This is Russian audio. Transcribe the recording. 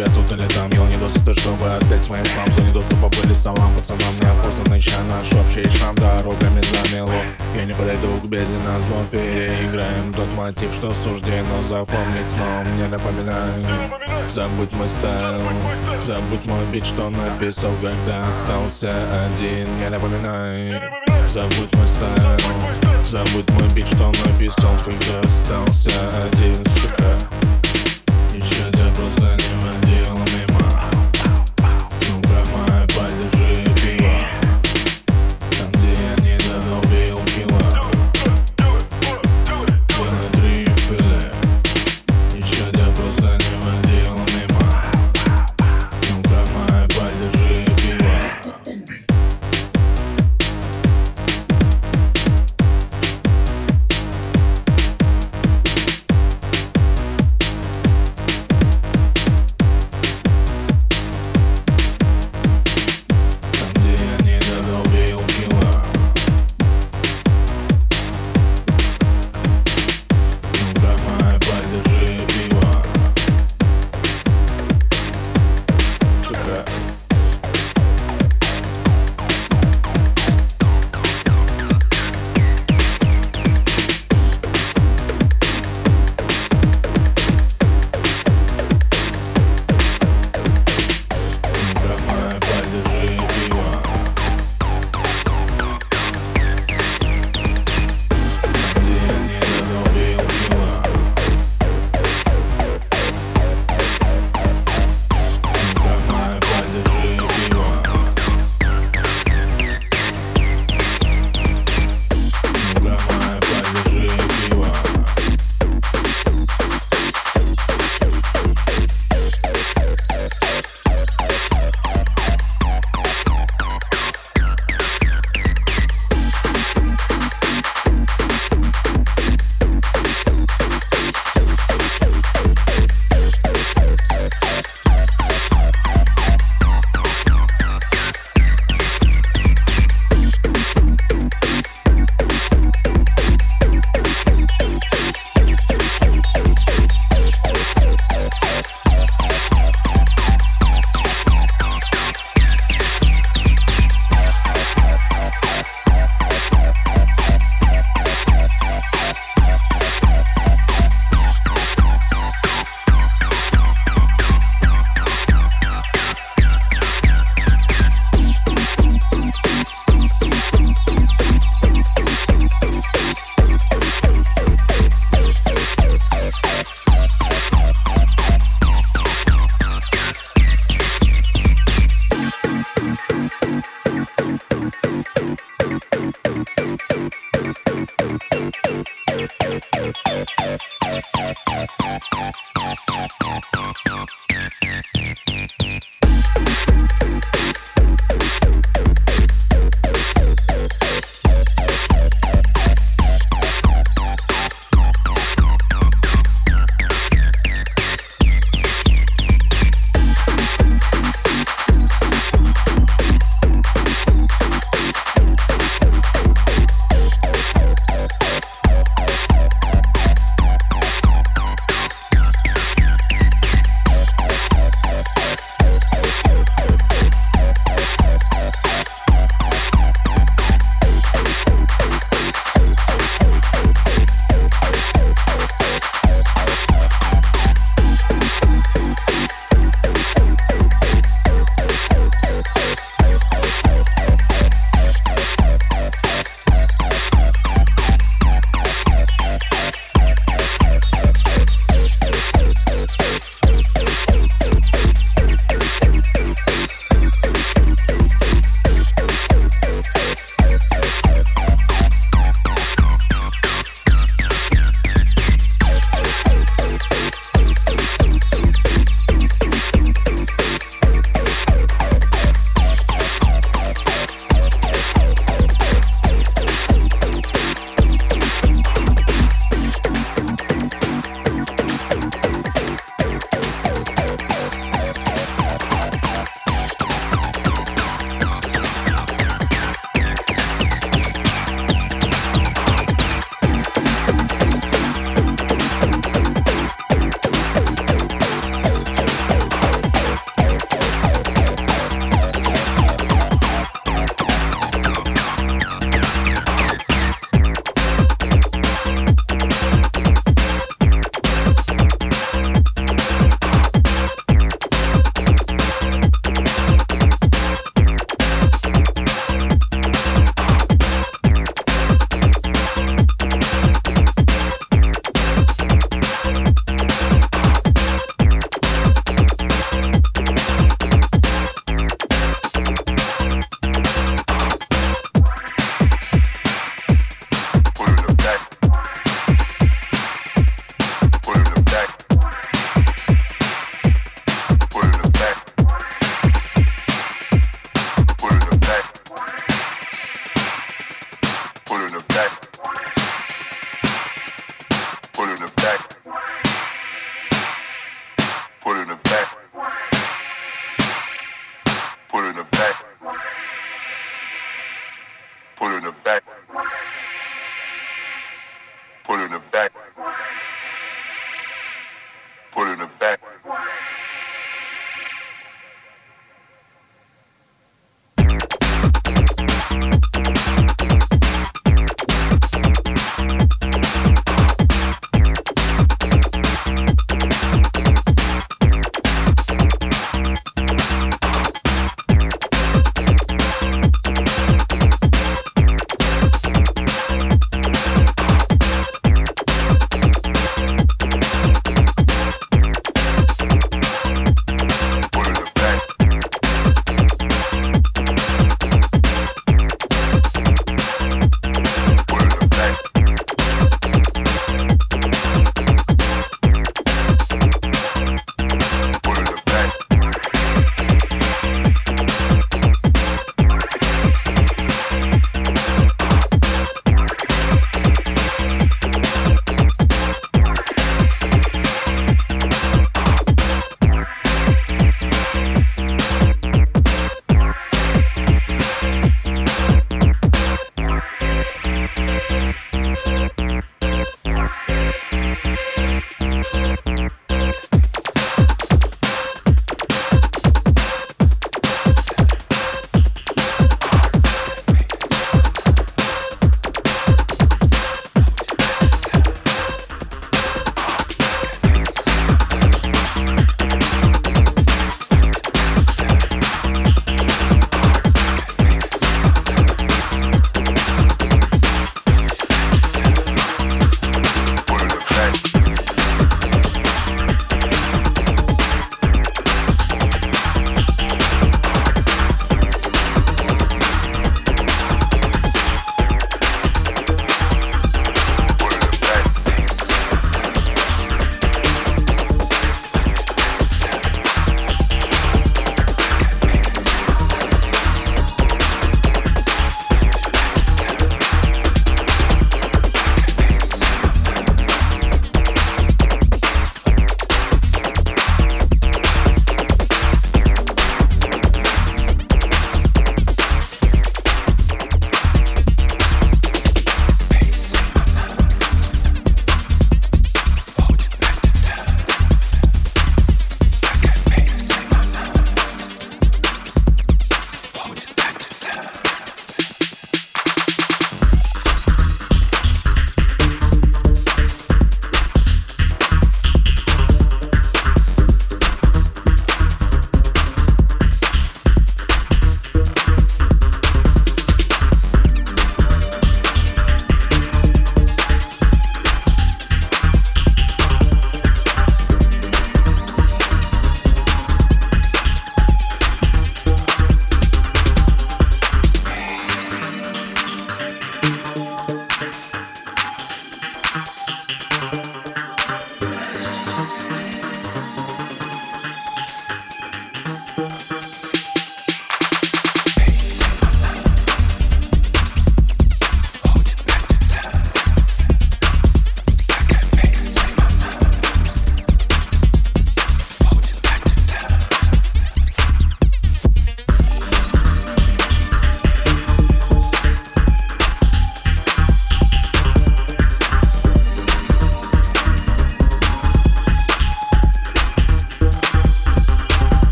тебя тут или там Ел недоступы, чтобы отдать своим слам За недоступа были салам пацанам Неопознанный чай наш общий шрам Дорогами замело. Я не подойду к беде на зло Переиграем тот мотив, что суждено Запомнить снова. Мне напоминаю Забудь мой style Забудь мой бит, что написал Когда остался один. Не напоминай Забудь мой style Забудь мой бит, что написал Когда остался один, сука. Ничего тебя просто